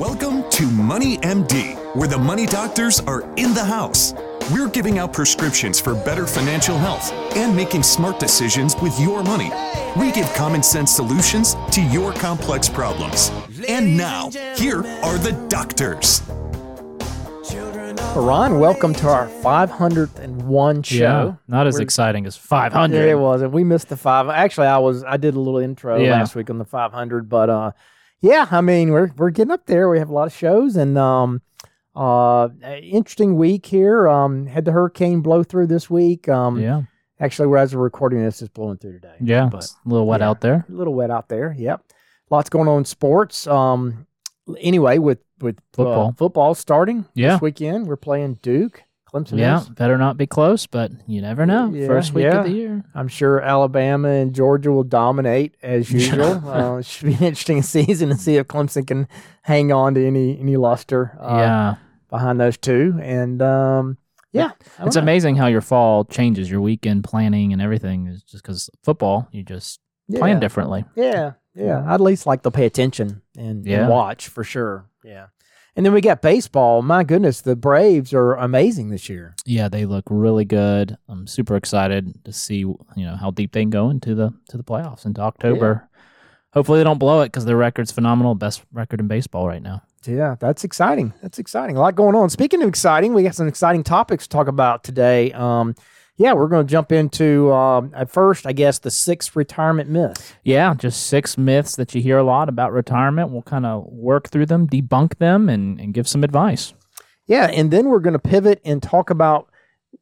Welcome to Money MD, where the money doctors are in the house. We're giving out prescriptions for better financial health and making smart decisions with your money. We give common sense solutions to your complex problems. And now, here are the doctors. Ryan, welcome to our 501 show. Yeah, not as We're- exciting as 500. Yeah, it wasn't. We missed the five. Actually, I was. I did a little intro Yeah. last week on the 500, but uh, yeah, I mean, we're we're getting up there. We have a lot of shows, and um, uh, interesting week here. Um, had the hurricane blow through this week. Um, Yeah, actually, where as we're recording this, it's blowing through today. yeah. but a little wet yeah. out there. a little wet out there. Yep, lots going on in sports. Um, anyway, with with uh, Football. football starting Yeah. this weekend, we're playing Duke. Clemson Yeah, is. better not be close, but you never know. Yeah, First week yeah. of the year. I'm sure Alabama and Georgia will dominate as usual. uh, it should be an interesting season to see if Clemson can hang on to any any luster uh, yeah, behind those two. And um, yeah, it's know. amazing how your fall changes, your weekend planning and everything is just because football, you just plan differently. Yeah, yeah. I'd at least like to pay attention and, Yeah. and watch for sure. Yeah. And then we got baseball. My goodness, the Braves are amazing this year. Yeah, they look really good. I'm super excited to see you know how deep they can go into the to the playoffs into October. Hopefully they don't blow it because their record's phenomenal, best record in baseball right now. Yeah, that's exciting. That's exciting. A lot going on. Speaking of exciting, we got some exciting topics to talk about today. Um, yeah, we're going to jump into um, at first, I guess, the six retirement myths. Yeah, just six myths that you hear a lot about retirement. We'll kind of work through them, debunk them, and, and give some advice. Yeah, and then we're going to pivot and talk about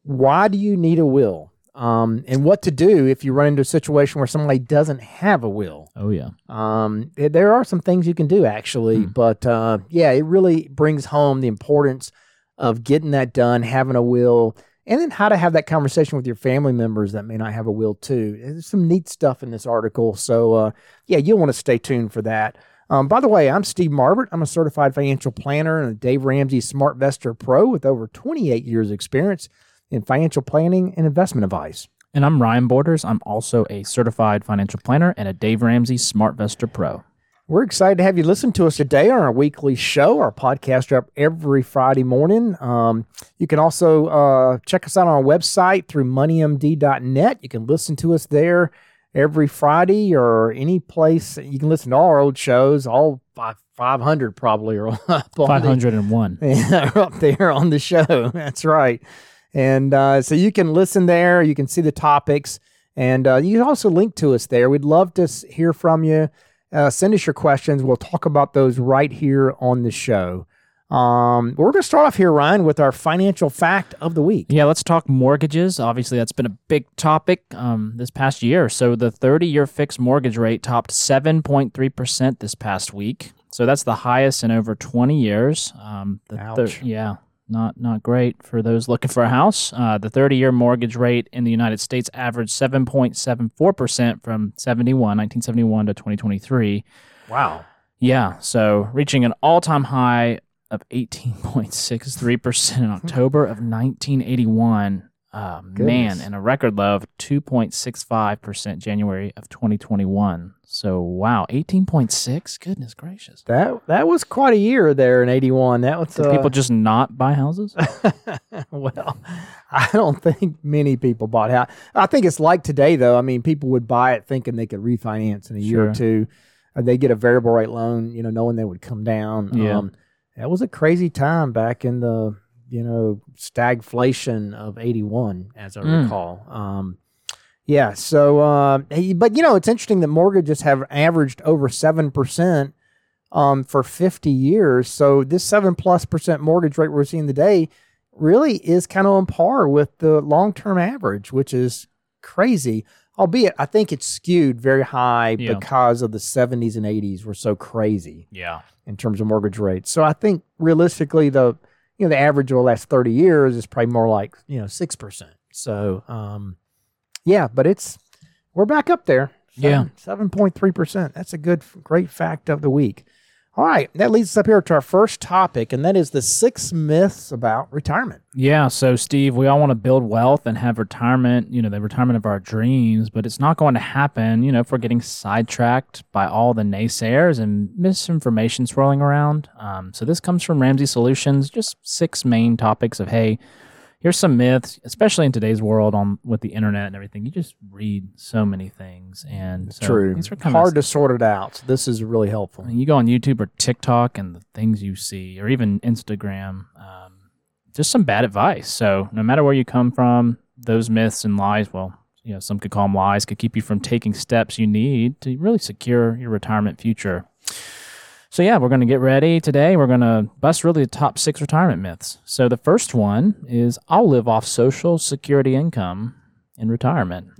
why do you need a will, um, and what to do if you run into a situation where somebody doesn't have a will. Oh, yeah. Um, there are some things you can do actually, Hmm. but uh, yeah, it really brings home the importance of getting that done, having a will, and then how to have that conversation with your family members that may not have a will too. There's some neat stuff in this article, so uh, yeah, you'll want to stay tuned for that. Um, by the way, I'm Steve Marbert. I'm a certified financial planner and a Dave Ramsey Smart SmartVestor Pro with over 28 years experience in financial planning and investment advice. And I'm Ryan Borders. I'm also a certified financial planner and a Dave Ramsey Smart SmartVestor Pro. We're excited to have you listen to us today on our weekly show. Our podcast are up every Friday morning. Um, you can also uh, check us out on our website through moneymd.net. You can listen to us there every Friday or any place. You can listen to all our old shows, all five, 500 probably are up on the- 501. yeah, up there on the show. That's right. And uh, so you can listen there. You can see the topics, and uh, you can also link to us there. We'd love to hear from you. Uh, send us your questions. We'll talk about those right here on the show. Um, we're going to start off here, Ryan, with our financial fact of the week. Yeah, let's talk mortgages. Obviously, that's been a big topic um, this past year. So, the 30 year fixed mortgage rate topped 7.3% this past week. So, that's the highest in over 20 years. Um, the thir- Ouch. yeah, not, not great for those looking for a house. Uh, the 30 year mortgage rate in the United States averaged 7.74% from 71, 1971 to 2023. Wow. Yeah, so reaching an all-time high of 18.63% in October of 1981. Uh, man, and a record low of 2.65% January of 2021. So, wow, 18.6? Goodness gracious. That that was quite a year there in 81. That was Did uh, people just not buy houses? well, I don't think many people bought house. I think it's like today, though. I mean, people would buy it thinking they could refinance in a year or two. Uh, they get a variable rate loan, you know, knowing they would come down. Yeah. Um, that was a crazy time back in the, you know, stagflation of 81, as I Mm. recall. Um, yeah. So, uh, but, you know, it's interesting that mortgages have averaged over 7% um, for 50 years. So this seven plus percent mortgage rate we're seeing today really is kind of on par with the long term average, which is crazy. Albeit, I think it's skewed very high Yeah. because of the 70s and 80s were so crazy Yeah. in terms of mortgage rates. So I think realistically, the you know the average of the last 30 years is probably more like you know six percent. So um, yeah, but it's we're back up there. Yeah. seven point three percent. That's a good, great fact of the week. All right, that leads us up here to our first topic, and that is the six myths about retirement. Yeah. So, Steve, we all want to build wealth and have retirement, you know, the retirement of our dreams, but it's not going to happen, you know, if we're getting sidetracked by all the naysayers and misinformation swirling around. Um, so, this comes from Ramsey Solutions, just six main topics of, hey, here's some myths, especially in today's world on with the internet and everything. You just read so many things, and so True. These are kind Hard of, to sort it out. So this is really helpful. you go on YouTube or TikTok and the things you see, or even Instagram, um, just some bad advice. So no matter where you come from, those myths and lies, well, you know, some could call them lies, could keep you from taking steps you need to really secure your retirement future. So yeah, we're going to get ready today. We're going to bust really the top six retirement myths. So the first one is I'll live off Social Security income in retirement.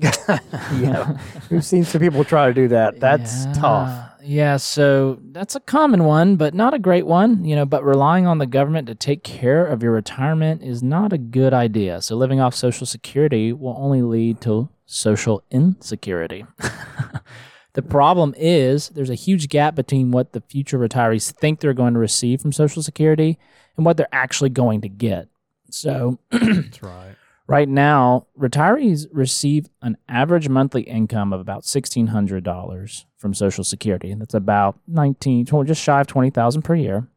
yeah, we've seen some people try to do that. That's Yeah. tough. Yeah, so that's a common one, but not a great one, you know, but relying on the government to take care of your retirement is not a good idea. So living off social security will only lead to social insecurity. the problem is there's a huge gap between what the future retirees think they're going to receive from social security and what they're actually going to get. So That's right. Right now, retirees receive an average monthly income of about sixteen hundred dollars from Social Security. That's about nineteen, tw- just shy of twenty thousand per year,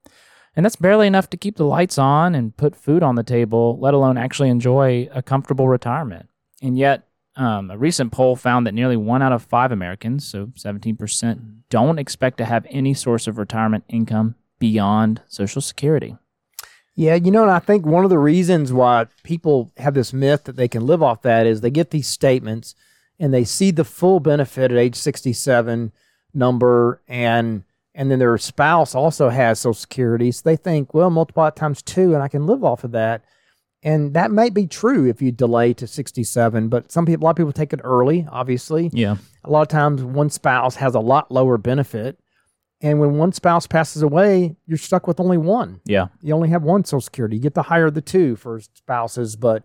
and that's barely enough to keep the lights on and put food on the table, let alone actually enjoy a comfortable retirement. And yet, um, a recent poll found that nearly one out of five Americans, so seventeen percent, don't expect to have any source of retirement income beyond Social Security. Yeah, you know, and I think one of the reasons why people have this myth that they can live off that is they get these statements and they see the full benefit at age 67 number and and then their spouse also has social security so they think well multiply it times two and i can live off of that and that might be true if you delay to 67 but some people a lot of people take it early obviously Yeah, a lot of times one spouse has a lot lower benefit and when one spouse passes away you're stuck with only one yeah, you only have one social security. You get to hire the two for spouses, but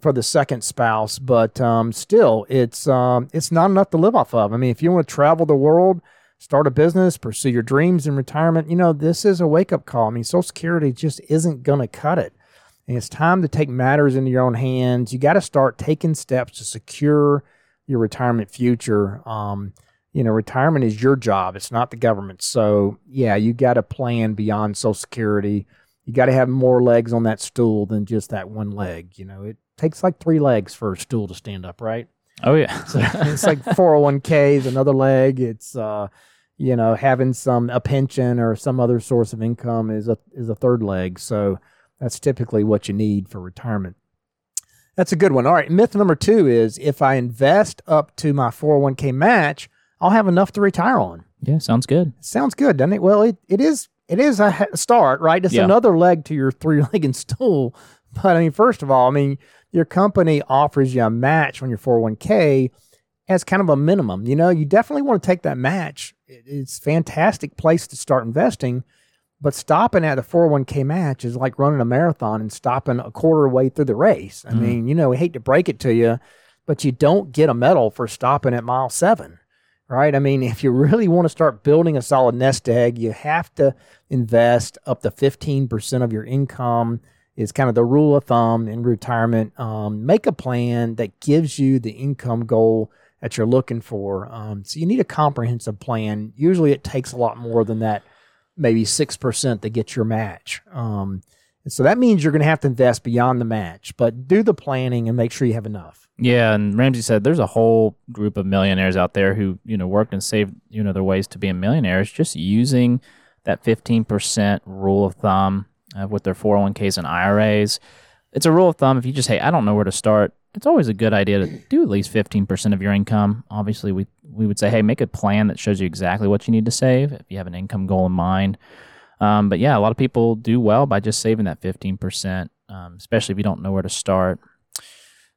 for the second spouse, but um, still, it's um, it's not enough to live off of. I mean, if you want to travel the world, start a business, pursue your dreams in retirement, you know, this is a wake up call. I mean, Social Security just isn't going to cut it, and it's time to take matters into your own hands. You got to start taking steps to secure your retirement future. Um, you know, retirement is your job. It's not the government. So yeah, you got to plan beyond Social Security. You got to have more legs on that stool than just that one leg. You know, it takes like three legs for a stool to stand up, right? oh yeah. So it's like 401k is another leg. It's uh, you know, having some a pension or some other source of income is a is a third leg. So that's typically what you need for retirement. That's a good one. All right, myth number 2 is if I invest up to my 401k match, I'll have enough to retire on. Yeah, sounds good. Sounds good, doesn't it? Well, it, it is it is a start, right? It's Yeah. another leg to your three-legged stool. But I mean, first of all, I mean, your company offers you a match on your 401k as kind of a minimum. You know, you definitely want to take that match. It's a fantastic place to start investing, but stopping at a 401k match is like running a marathon and stopping a quarter way through the race. I mean, you know, we hate to break it to you, but you don't get a medal for stopping at mile seven right? I mean, if you really want to start building a solid nest egg, you have to invest up to 15% of your income is kind of the rule of thumb in retirement. Um, make a plan that gives you the income goal that you're looking for. Um, so you need a comprehensive plan. Usually it takes a lot more than that, maybe 6% to get your match. Um, and so that means you're going to have to invest beyond the match, but do the planning and make sure you have enough. Yeah, and Ramsey said there's a whole group of millionaires out there who you know worked and saved you know their ways to being millionaires just using that 15% rule of thumb uh, with their 401ks and IRAs. It's a rule of thumb. If you just hey, I don't know where to start, it's always a good idea to do at least 15% of your income. Obviously, we we would say hey, make a plan that shows you exactly what you need to save if you have an income goal in mind. Um, but yeah, a lot of people do well by just saving that 15%, um, especially if you don't know where to start.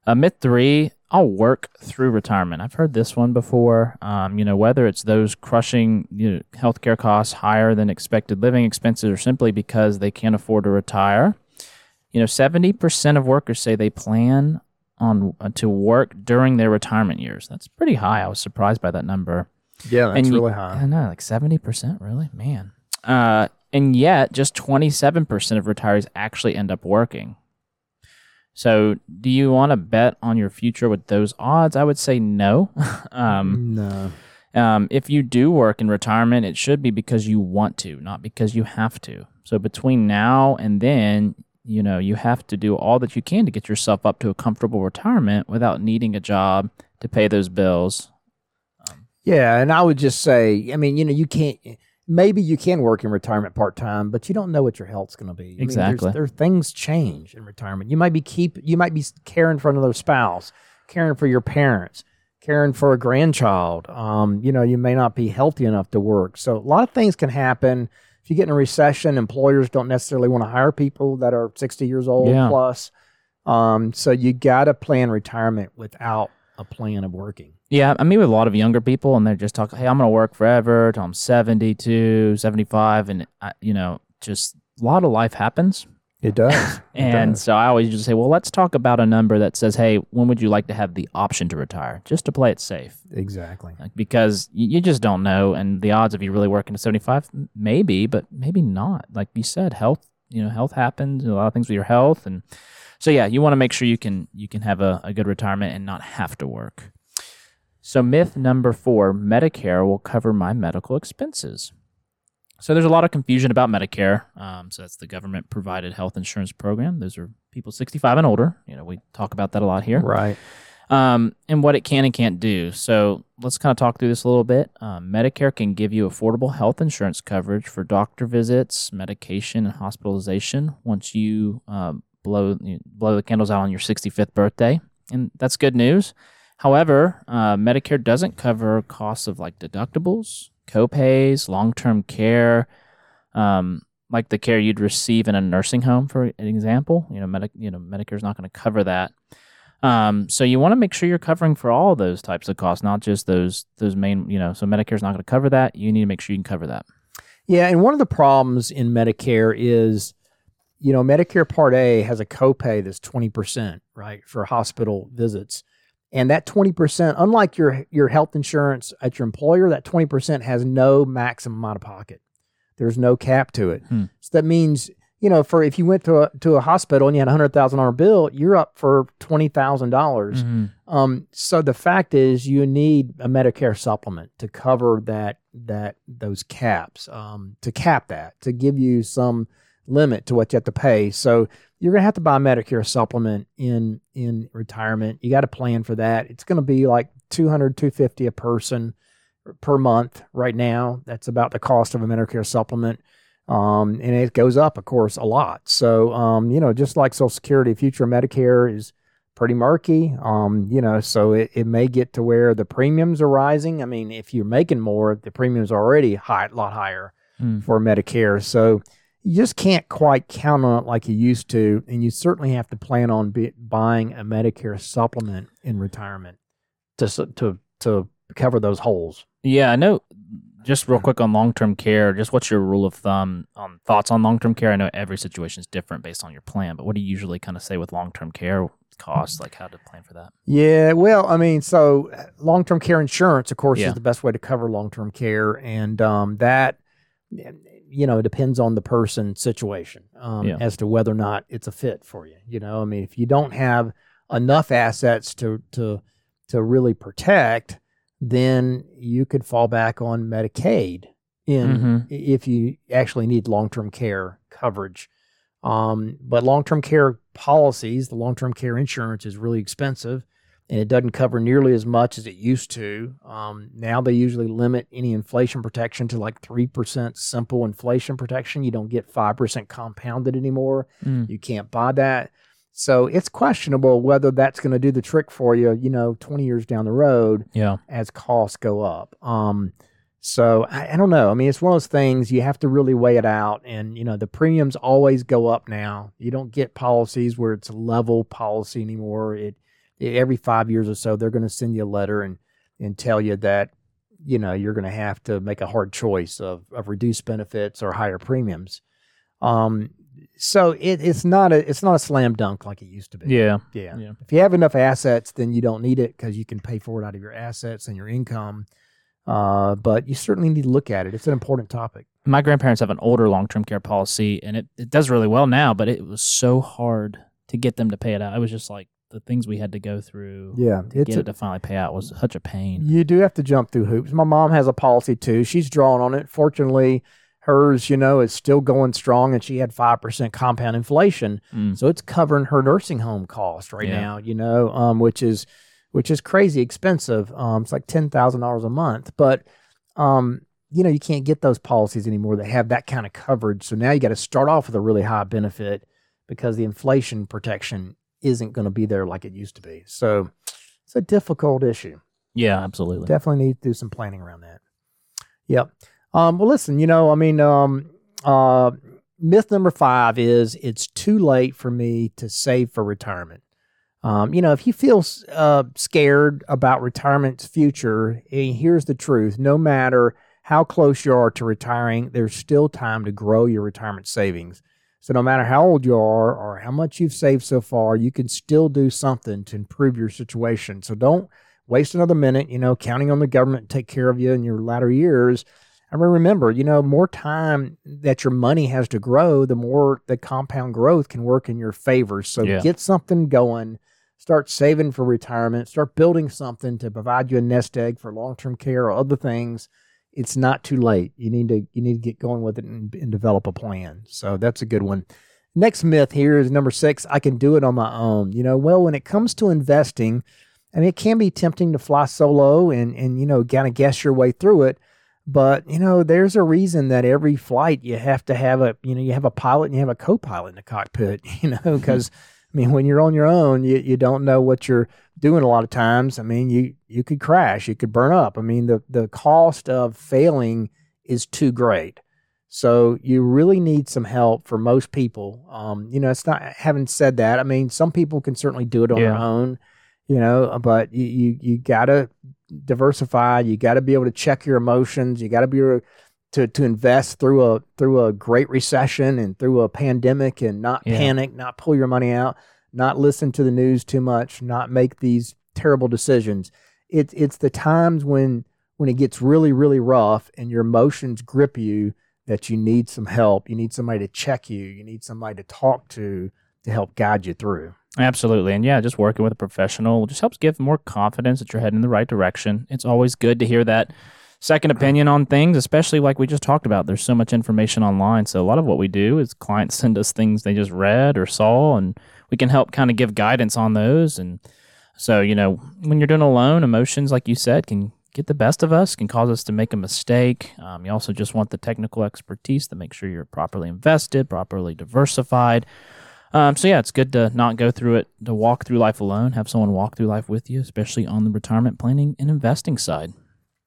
Uh, myth three, I'll work through retirement. I've heard this one before. Um, you know, whether it's those crushing you know, healthcare costs higher than expected living expenses or simply because they can't afford to retire. You know, 70% of workers say they plan on uh, to work during their retirement years. That's pretty high. I was surprised by that number. Yeah, that's And really you- high. I know, like 70%, really? Man. Uh, and yet, just 27% of retirees actually end up working. So, do you want to bet on your future with those odds? I would say no. um, No. um, if you do work in retirement, it should be because you want to, not because you have to. So, between now and then, you know, you have to do all that you can to get yourself up to a comfortable retirement without needing a job to pay those bills. Yeah, and I would just say, I mean, you know, you can't. Maybe you can work in retirement part time, but you don't know what your health's going to be. I mean, Exactly. there, things change in retirement. You might be keep. You might be caring for another spouse, caring for your parents, caring for a grandchild. Um, you know, you may not be healthy enough to work. So a lot of things can happen. If you get in a recession, employers don't necessarily want to hire people that are sixty years old Yeah. plus. Um, so you got to plan retirement without a plan of working. Yeah, I mean, with a lot of younger people, and they're just talking, hey, I'm going to work forever till I'm 72, 75. And, uh, you know, just a lot of life happens. It does. It And does. so I always just say, well, let's talk about a number that says, hey, when would you like to have the option to retire? Just to play it safe. exactly. Like, because you, you just don't know. And the odds of you really working to 75, maybe, but maybe not. Like you said, health, you know, health happens, a lot of things with your health. And so, yeah, you want to make sure you can, you can have a, a good retirement and not have to work. So, myth number four Medicare will cover my medical expenses. So, there's a lot of confusion about Medicare. Um, so, that's the government provided health insurance program. Those are people 65 and older. You know, we talk about that a lot here Right. um, and what it can and can't do. So let's kind of talk through this a little bit. Um, Medicare can give you affordable health insurance coverage for doctor visits, medication, and hospitalization once you um, blow you blow the candles out on your 65th birthday, and that's good news. However, uh, Medicare doesn't cover costs of like deductibles, copays, long-term care. Um, like the care you'd receive in a nursing home, for an example, you know, Medi- you know, Medicare's not going to cover that. Um, so you want to make sure you're covering for all those types of costs, not just those those main. You know, so Medicare's not going to cover that. You need to make sure you can cover that. Yeah, and one of the problems in Medicare is, you know, Medicare Part A has a copay that's twenty percent, right, for hospital visits, and that twenty percent, unlike your your health insurance at your employer, that twenty percent has no maximum out of pocket. There's no cap to it. Hmm. So that means, you know, for if you went to a to a hospital and you had a hundred thousand dollar bill, you're up for twenty thousand dollars. Um, so the fact is, you need a Medicare supplement to cover that that those caps, um, to cap that, to give you some limit to what you have to pay. So you're gonna have to buy a Medicare supplement in in retirement. You got to plan for that. It's gonna be like 200, 250 a person per month right now. That's about the cost of a Medicare supplement. Um, and it goes up, of course, a lot. So, um, you know, just like Social Security, future Medicare is pretty murky. Um, you know, so it, it may get to where the premiums are rising. I mean, if you're making more, the premiums are already high, a lot higher Hmm. for Medicare. So you just can't quite count on it like you used to, and you certainly have to plan on be, buying a Medicare supplement in retirement to to to cover those holes. Yeah, I know. Just real quick on long term care, just what's your rule of thumb on thoughts on long term care? I know every situation is different based on your plan, but what do you usually kind of say with long term care costs, like how to plan for that? Yeah, well, I mean, so long term care insurance, of course, Yeah. is the best way to cover long term care, and um, that you know it depends on the person situation um, Yeah. as to whether or not it's a fit for you. You know, I mean, if you don't have enough assets to to to really protect, then you could fall back on Medicaid in Mhm. if you actually need long term care coverage. Um, but long term care policies, the long term care insurance is really expensive and it doesn't cover nearly as much as it used to. Um, now they usually limit any inflation protection to like 3% simple inflation protection. You don't get 5% compounded anymore. Mm. You can't buy that. So it's questionable whether that's going to do the trick for you, you know, 20 years down the road Yeah. as costs go up. Um, so I, I don't know. I mean, it's one of those things you have to really weigh it out, and you know the premiums always go up now. You don't get policies where it's level policy anymore. It, it every five years or so they're going to send you a letter and and tell you that you know you're going to have to make a hard choice of of reduced benefits or higher premiums. Um, so it, it's not a it's not a slam dunk like it used to be. Yeah. Yeah. Yeah. If you have enough assets, then you don't need it because you can pay for it out of your assets and your income. Uh, but you certainly need to look at it. It's an important topic. My grandparents have an older long term care policy, and it, it does really well now, but it was so hard to get them to pay it out. I was just like the things we had to go through. Yeah, to it's get a- it to finally pay out was such a pain. You do have to jump through hoops. My mom has a policy too. She's drawn on it. Fortunately, hers, you know, is still going strong and she had 5% compound inflation. Mm. So it's covering her nursing home cost right Yeah. now, you know, um, which is which is crazy expensive. Um, it's like $10,000 a month, but um, you know, you can't get those policies anymore that have that kind of coverage. So now you got to start off with a really high benefit because the inflation protection isn't going to be there like it used to be. So it's a difficult issue Yeah, absolutely. definitely need to do some planning around that. Yep. Um, well, listen, you know, I mean, um, uh, myth number five is it's too late for me to save for retirement. Um, you know, if you feel uh, scared about retirement's future, eh, here's the truth: no matter how close you are to retiring, there's still time to grow your retirement savings. So, no matter how old you are or how much you've saved so far, you can still do something to improve your situation. So, don't waste another minute, you know, counting on the government to take care of you in your latter years. I mean, remember, you know, more time that your money has to grow, the more the compound growth can work in your favor. So Yeah. get something going, start saving for retirement, start building something to provide you a nest egg for long-term care or other things. It's not too late. You need to you need to get going with it and, and develop a plan. So that's a good one. Next myth here is number six. I can do it on my own. You know, well, when it comes to investing, I mean, it can be tempting to fly solo and and you know, kind of guess your way through it. But you know, there's a reason that every flight you have to have a you know you have a pilot and you have a co-pilot in the cockpit. You know, because hmm. I mean, when you're on your own, you you don't know what you're doing a lot of times. I mean, you you could crash, you could burn up. I mean, the the cost of failing is too great. So you really need some help for most people. Um, you know, it's not. Having said that, I mean, some people can certainly do it on their own. You know, but you you, you gotta diversify. You got to be able to check your emotions. You got to be to to invest through a through a great recession and through a pandemic and not Yeah. panic, not pull your money out, not listen to the news too much, not make these terrible decisions. It's it's the times when when it gets really really rough and your emotions grip you that you need some help. You need somebody to check you. You need somebody to talk to to help guide you through. Absolutely. And yeah, just working with a professional just helps give more confidence that you're heading in the right direction. It's always good to hear that second opinion on things, especially like we just talked about. There's so much information online. So a lot of what we do is clients send us things they just read or saw, and we can help kind of give guidance on those. And so, you know, when you're doing a loan, emotions, like you said, can get the best of us, can cause us to make a mistake. Um, you also just want the technical expertise to make sure you're properly invested, properly diversified. Um, so yeah, it's good to not go through it to walk through life alone. Have someone walk through life with you, especially on the retirement planning and investing side.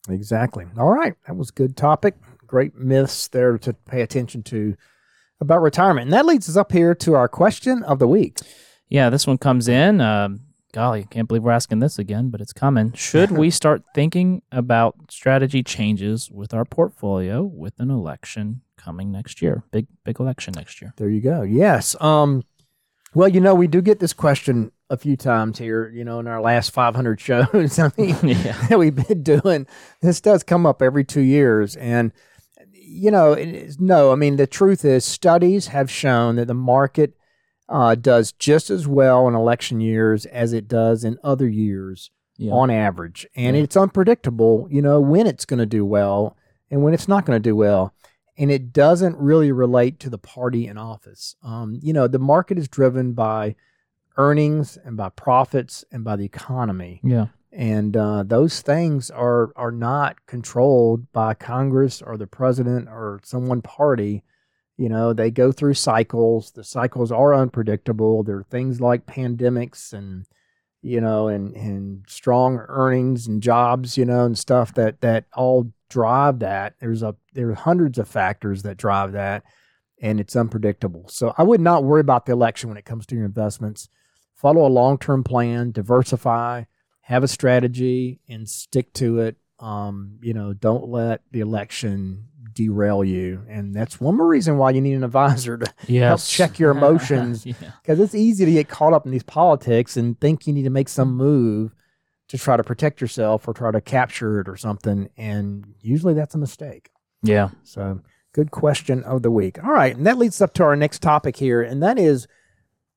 Exactly. All right. That was a good topic. Great myths there to pay attention to about retirement. And that leads us up here to our question of the week. Yeah, this one comes in. Um, golly, can't believe we're asking this again, but it's coming. Should we start thinking about strategy changes with our portfolio with an election coming next year? Big, big election next year. There you go. Yes. Um, well, you know, we do get this question a few times here, you know, in our last 500 shows. I mean, Yeah. that we've been doing. This does come up every two years. And, you know, is, no, I mean, the truth is, studies have shown that the market uh, does just as well in election years as it does in other years Yeah. on average. And Yeah. it's unpredictable, you know, when it's going to do well and when it's not going to do well. And it doesn't really relate to the party in office. Um, you know, the market is driven by earnings and by profits and by the economy Yeah. and uh, those things are are not controlled by Congress or the president or some one party. You know, they go through cycles. The cycles are unpredictable. There are things like pandemics and you know, and and strong earnings and jobs, you know, and stuff that that all drive that. There's a there are hundreds of factors that drive that, and it's unpredictable. So I would not worry about the election when it comes to your investments. Follow a long term plan, diversify, have a strategy, and stick to it. Um, you know, don't let the election derail you, and that's one more reason why you need an advisor to Yes. check your emotions. yeah. because it's easy to get caught up in these politics and think you need to make some move to try to protect yourself or try to capture it or something. And usually that's a mistake. Yeah. So, good question of the week. All right. And that leads up to our next topic here, and that is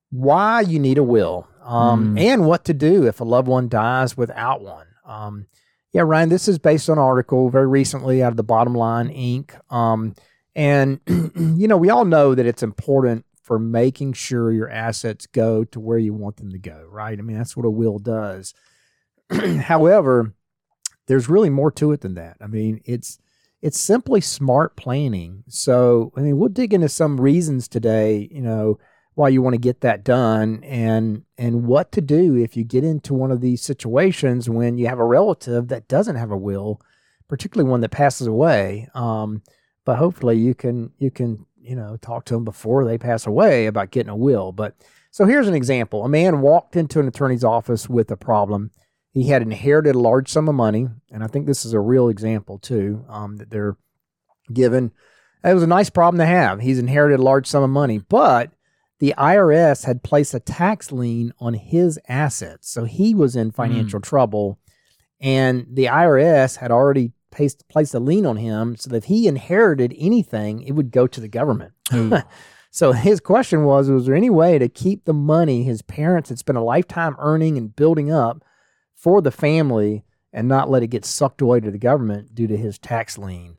why you need a will um, Mm. and what to do if a loved one dies without one. Um, yeah, Ryan, this is based on an article very recently out of the Bottom Line Inc. Um, and, you know, we all know that it's important for making sure your assets go to where you want them to go, right? I mean, that's what a will does. However, there's really more to it than that. I mean, it's it's simply smart planning. So, I mean, we'll dig into some reasons today, you know, why you want to get that done and and what to do if you get into one of these situations when you have a relative that doesn't have a will, particularly one that passes away. Um, but hopefully you can you can, you know, talk to them before they pass away about getting a will. But so here's an example. A man walked into an attorney's office with a problem he had inherited a large sum of money, and I think this is a real example too um, that they're given. It was a nice problem to have. He's inherited a large sum of money, but the IRS had placed a tax lien on his assets, so he was in financial trouble, and the IRS had already placed, placed a lien on him, so that if he inherited anything, it would go to the government. So his question was: Was there any way to keep the money his parents had spent a lifetime earning and building up for the family and not let it get sucked away to the government due to his tax lien?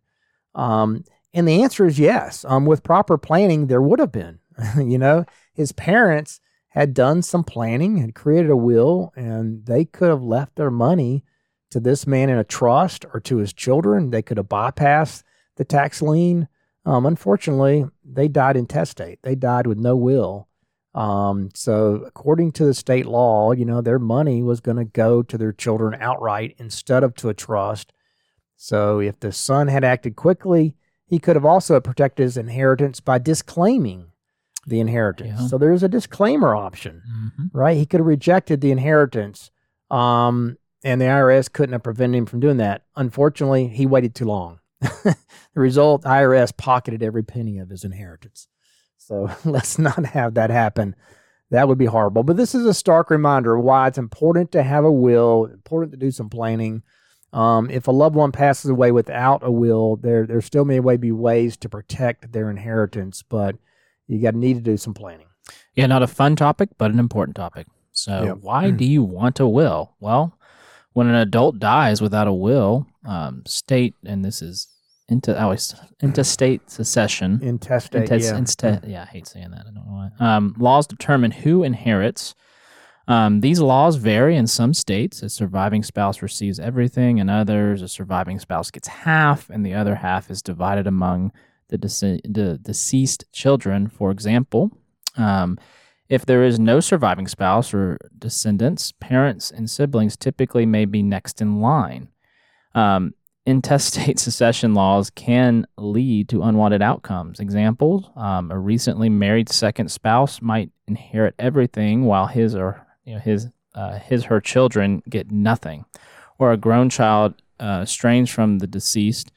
Um, and the answer is yes. Um, with proper planning, there would have been. you know, his parents had done some planning, had created a will, and they could have left their money to this man in a trust or to his children. They could have bypassed the tax lien. Um, unfortunately, they died intestate. They died with no will. Um, so according to the state law, you know, their money was going to go to their children outright instead of to a trust. So if the son had acted quickly, he could have also protected his inheritance by disclaiming the inheritance. Yeah. So there's a disclaimer option, Mhm. right? He could have rejected the inheritance. Um, and the IRS couldn't have prevented him from doing that. Unfortunately, he waited too long. the result, IRS pocketed every penny of his inheritance. So let's not have that happen. That would be horrible. But this is a stark reminder of why it's important to have a will, important to do some planning. Um, if a loved one passes away without a will, there there still may be ways to protect their inheritance, but you got to need to do some planning. Yeah, not a fun topic, but an important topic. So, Yep. why do you want a will? Well, when an adult dies without a will, um, state, and this is into, always, intestate succession. Intestate, Intes- yeah. inste- yeah, I hate saying that. I don't know why. Um, laws determine who inherits. Um, these laws vary in some states. A surviving spouse receives everything, and others, a surviving spouse gets half, and the other half is divided among the, dece- the deceased children. For example, um, if there is no surviving spouse or descendants, parents and siblings typically may be next in line. Um, intestate succession laws can lead to unwanted outcomes. Examples: um, a recently married second spouse might inherit everything, while his or you know his uh, his her children get nothing, or a grown child uh, estranged from the deceased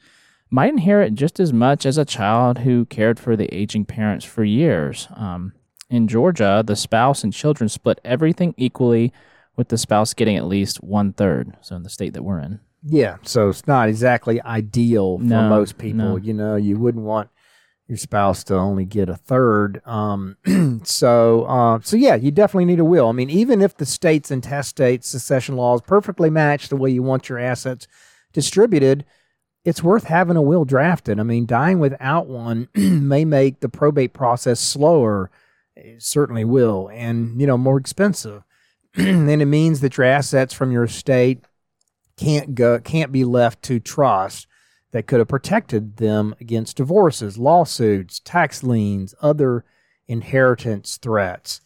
might inherit just as much as a child who cared for the aging parents for years. Um, in Georgia, the spouse and children split everything equally, with the spouse getting at least one third. So, in the state that we're in. Yeah, so it's not exactly ideal for No, most people. no. You know, you wouldn't want your spouse to only get a third. Um, so, uh, so yeah, you definitely need a will. I mean, even if the states and intestate succession laws perfectly match the way you want your assets distributed, it's worth having a will drafted. I mean, dying without one may make the probate process slower. It certainly will, and you know, more expensive. and it means that your assets from your estate can't go can't be left to trust that could have protected them against divorces, lawsuits, tax liens, other inheritance threats.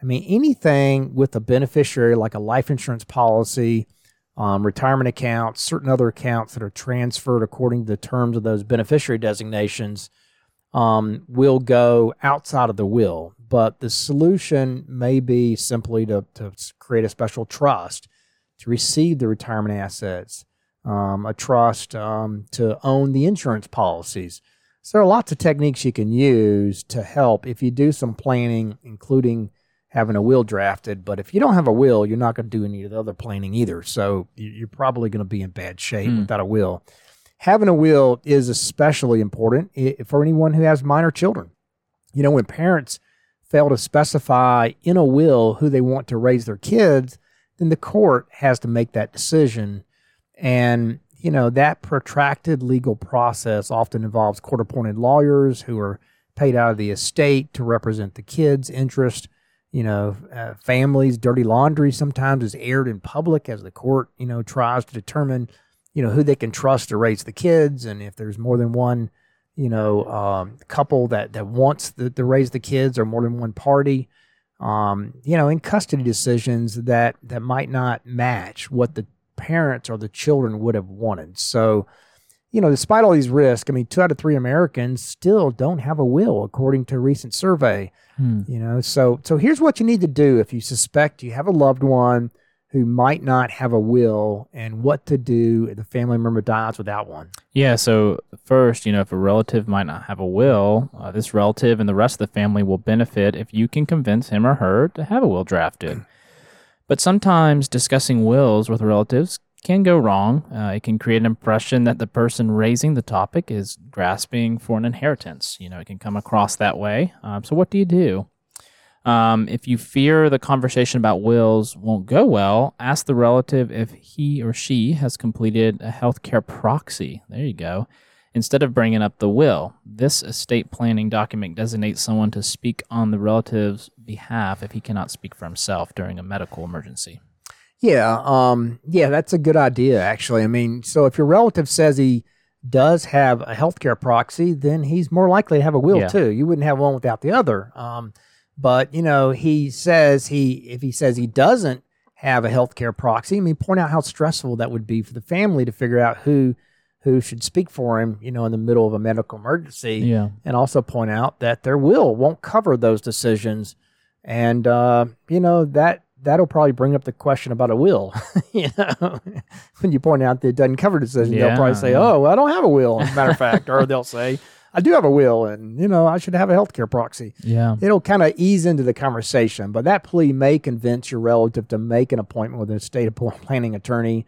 I mean, anything with a beneficiary like a life insurance policy, um, retirement accounts, certain other accounts that are transferred according to the terms of those beneficiary designations um, will go outside of the will. But the solution may be simply to, to create a special trust to receive the retirement assets, um, a trust um, to own the insurance policies. So there are lots of techniques you can use to help if you do some planning, including having a will drafted. But if you don't have a will, you're not going to do any of the other planning either. So you- you're probably going to be in bad shape Hmm. without a will. Having a will is especially important for anyone who has minor children. You know, when parents fail to specify in a will who they want to raise their kids, then the court has to make that decision. And, you know, that protracted legal process often involves court appointed lawyers who are paid out of the estate to represent the kids' interest. You know, uh, families, dirty laundry sometimes is aired in public as the court, you know, tries to determine, you know, who they can trust to raise the kids. And if there's more than one, you know, um, couple that, that wants the, to raise the kids or more than one party, um, you know, in custody decisions that, that might not match what the parents or the children would have wanted. So, you know, despite all these risks, I mean, two out of three Americans still don't have a will, according to a recent survey. Hmm. You know, so so here's what you need to do if you suspect you have a loved one who might not have a will, and what to do if the family member dies without one. Yeah, so first, you know, if a relative might not have a will, uh, this relative and the rest of the family will benefit if you can convince him or her to have a will drafted. But sometimes discussing wills with relatives can go wrong. Uh, it can create an impression that the person raising the topic is grasping for an inheritance. You know, it can come across that way. Um, so, what do you do? Um, if you fear the conversation about wills won't go well, ask the relative if he or she has completed a healthcare proxy. There you go. Instead of bringing up the will, this estate planning document designates someone to speak on the relative's behalf if he cannot speak for himself during a medical emergency. Yeah, um, yeah, that's a good idea, actually. I mean, so if your relative says he does have a healthcare proxy, then he's more likely to have a will Yeah. too. You wouldn't have one without the other. Um, but you know, he says he if he says he doesn't have a healthcare proxy, I mean, point out how stressful that would be for the family to figure out who who should speak for him, you know, in the middle of a medical emergency Yeah. and also point out that their will won't cover those decisions and uh, you know that that'll probably bring up the question about a will you know? When you point out that it doesn't cover decisions they'll probably say yeah. oh well, i don't have a will as a matter of fact. Or they'll say i do have a will and you know i should have a healthcare proxy. Yeah. it'll kind of ease into the conversation but that plea may convince your relative to make an appointment with an estate planning attorney.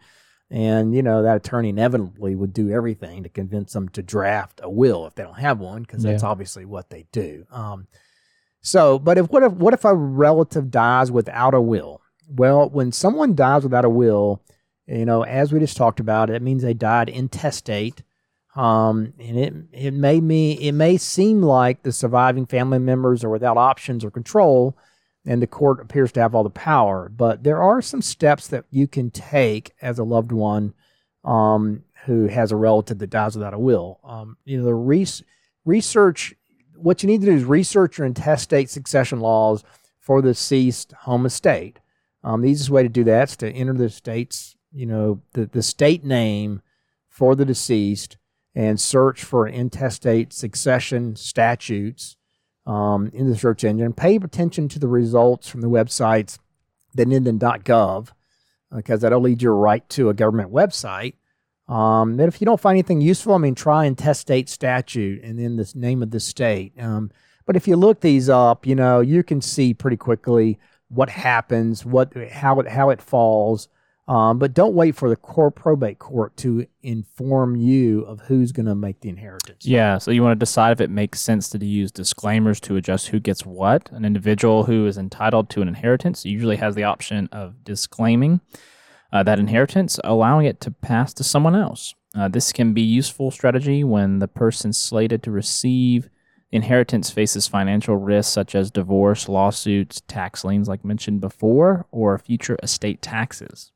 And you know that attorney inevitably would do everything to convince them to draft a will if they don't have one because that's obviously what they do. Um, so but if what if what if a relative dies without a will well when someone dies without a will you know as we just talked about it means they died intestate um, and it it may me it may seem like the surviving family members are without options or control, and the court appears to have all the power. But there are some steps that you can take as a loved one um, who has a relative that dies without a will. Um, you know, the res- research. What you need to do is research your intestate succession laws for the deceased home estate. Um, the easiest way to do that is to enter the state's, you know, the, the state name for the deceased and search for intestate succession statutes um, in the search engine. Pay attention to the results from the websites that end because that'll lead you right to a government website. Um, then if you don't find anything useful, I mean, try intestate statute and then the name of the state. Um, but if you look these up, you know, you can see pretty quickly what happens, what how it how it falls. Um, but don't wait for the court probate court to inform you of who's going to make the inheritance. Yeah, so you want to decide if it makes sense to use disclaimers to adjust who gets what. An individual who is entitled to an inheritance usually has the option of disclaiming uh, that inheritance, allowing it to pass to someone else. Uh, this can be useful strategy when the person slated to receive inheritance faces financial risks such as divorce, lawsuits, tax liens, like mentioned before, or future estate taxes.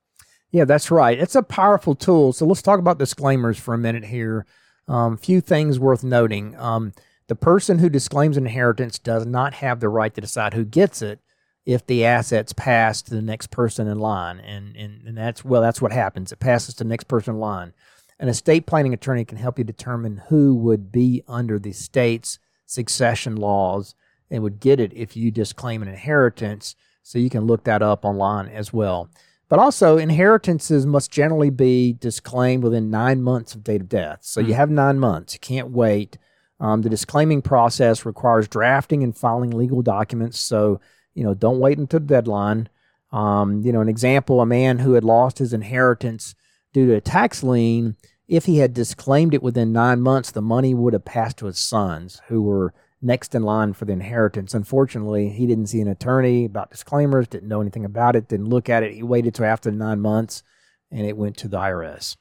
Yeah, that's right. It's a powerful tool. So let's talk about disclaimers for a minute here. Um, few things worth noting. Um, the person who disclaims inheritance does not have the right to decide who gets it if the assets pass to the next person in line. And, and, and that's, well, that's what happens. It passes to the next person in line. An estate planning attorney can help you determine who would be under the state's succession laws and would get it if you disclaim an inheritance. So you can look that up online as well. But also, inheritances must generally be disclaimed within nine months of date of death. So you have nine months. You can't wait. Um, the disclaiming process requires drafting and filing legal documents. So you know, don't wait until the deadline. Um, you know, an example: a man who had lost his inheritance due to a tax lien. If he had disclaimed it within nine months, the money would have passed to his sons, who were next in line for the inheritance. Unfortunately, he didn't see an attorney about disclaimers, didn't know anything about it, didn't look at it. He waited till after nine months, and it went to the IRS.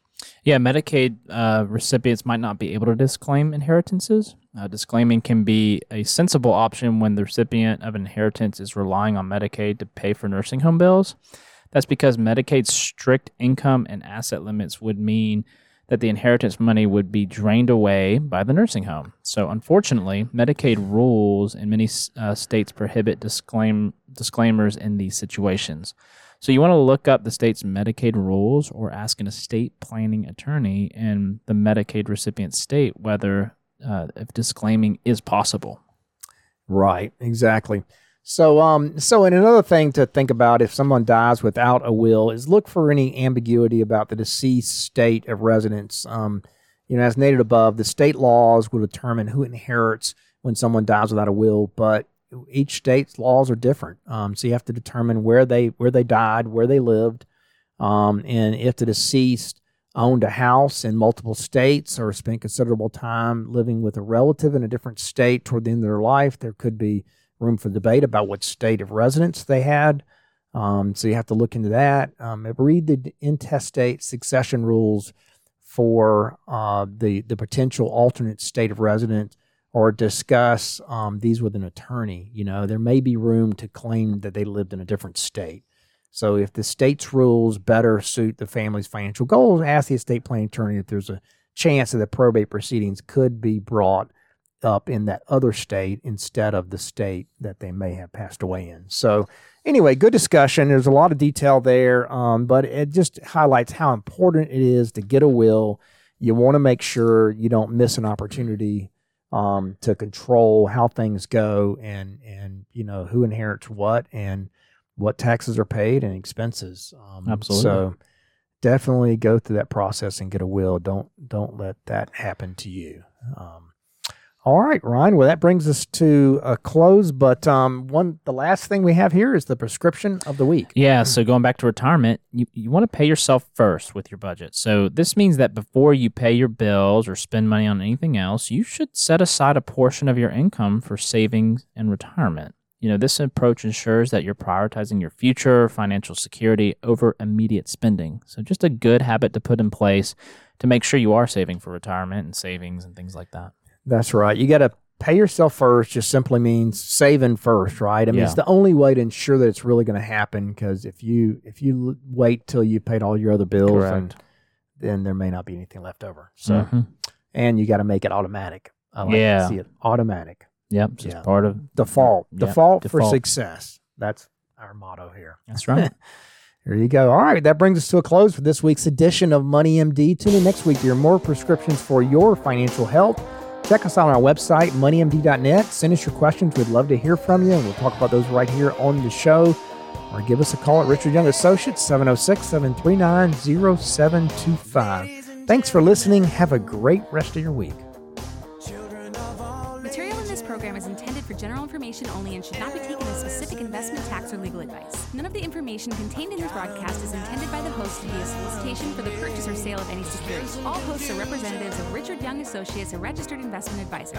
Yeah, Medicaid uh, recipients might not be able to disclaim inheritances. Uh, disclaiming can be a sensible option when the recipient of inheritance is relying on Medicaid to pay for nursing home bills. That's because Medicaid's strict income and asset limits would mean that the inheritance money would be drained away by the nursing home. So, unfortunately, Medicaid rules in many uh, states prohibit disclaim disclaimers in these situations. So you want to look up the state's Medicaid rules or ask an estate planning attorney in the Medicaid recipient state whether uh, if disclaiming is possible. Right, exactly. So, um, so and another thing to think about if someone dies without a will is look for any ambiguity about the deceased state of residence. Um, you know, as noted above, the state laws will determine who inherits when someone dies without a will, but each state's laws are different. Um, so you have to determine where they where they died, where they lived, um, and if the deceased owned a house in multiple states or spent considerable time living with a relative in a different state toward the end of their life, there could be room for debate about what state of residence they had. Um, so you have to look into that. Um, read the intestate succession rules for uh, the the potential alternate state of residence or discuss um, these with an attorney. You know, there may be room to claim that they lived in a different state. So if the state's rules better suit the family's financial goals, ask the estate planning attorney if there's a chance that the probate proceedings could be brought up in that other state instead of the state that they may have passed away in. So, anyway, good discussion. There's a lot of detail there, um, but it just highlights how important it is to get a will. You want to make sure you don't miss an opportunity um, to control how things go and and you know who inherits what and what taxes are paid and expenses. Um, Absolutely. So definitely go through that process and get a will. Don't don't let that happen to you. Um, all right, Ryan. Well, that brings us to a close. But um, one, the last thing we have here is the prescription of the week. Yeah. So going back to retirement, you, you want to pay yourself first with your budget. So this means that before you pay your bills or spend money on anything else, you should set aside a portion of your income for savings and retirement. You know, this approach ensures that you're prioritizing your future financial security over immediate spending. So just a good habit to put in place to make sure you are saving for retirement and savings and things like that. That's right. You got to pay yourself first just simply means saving first, right? I mean, Yeah. it's the only way to ensure that it's really going to happen because if you if you wait till you paid all your other bills, and, then there may not be anything left over. So, Mhm. and you got to make it automatic. I like Yeah. to see it automatic. Yep. Just Yeah. part of Default. Yeah, Default, for success. That's our motto here. That's right. There you go. All right, that brings us to a close for this week's edition of Money MD. Tune in next week to hear more prescriptions for your financial health. Check us out on our website, moneymd.net. Send us your questions. We'd love to hear from you, and we'll talk about those right here on the show. Or give us a call at Richard Young Associates, 706 739 0725. Thanks for listening. Have a great rest of your week. Information only and should not be taken as specific investment, tax, or legal advice. None of the information contained in this broadcast is intended by the host to be a solicitation for the purchase or sale of any security. All hosts are representatives of Richard Young Associates, a registered investment advisor.